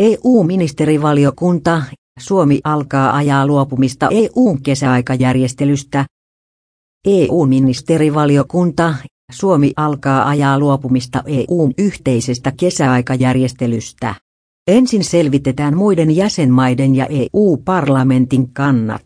EU-ministerivaliokunta, Suomi alkaa ajaa luopumista EUn kesäaikajärjestelystä. EU-ministerivaliokunta, Suomi alkaa ajaa luopumista EUn yhteisestä kesäaikajärjestelystä. Ensin selvitetään muiden jäsenmaiden ja EU-parlamentin kannat.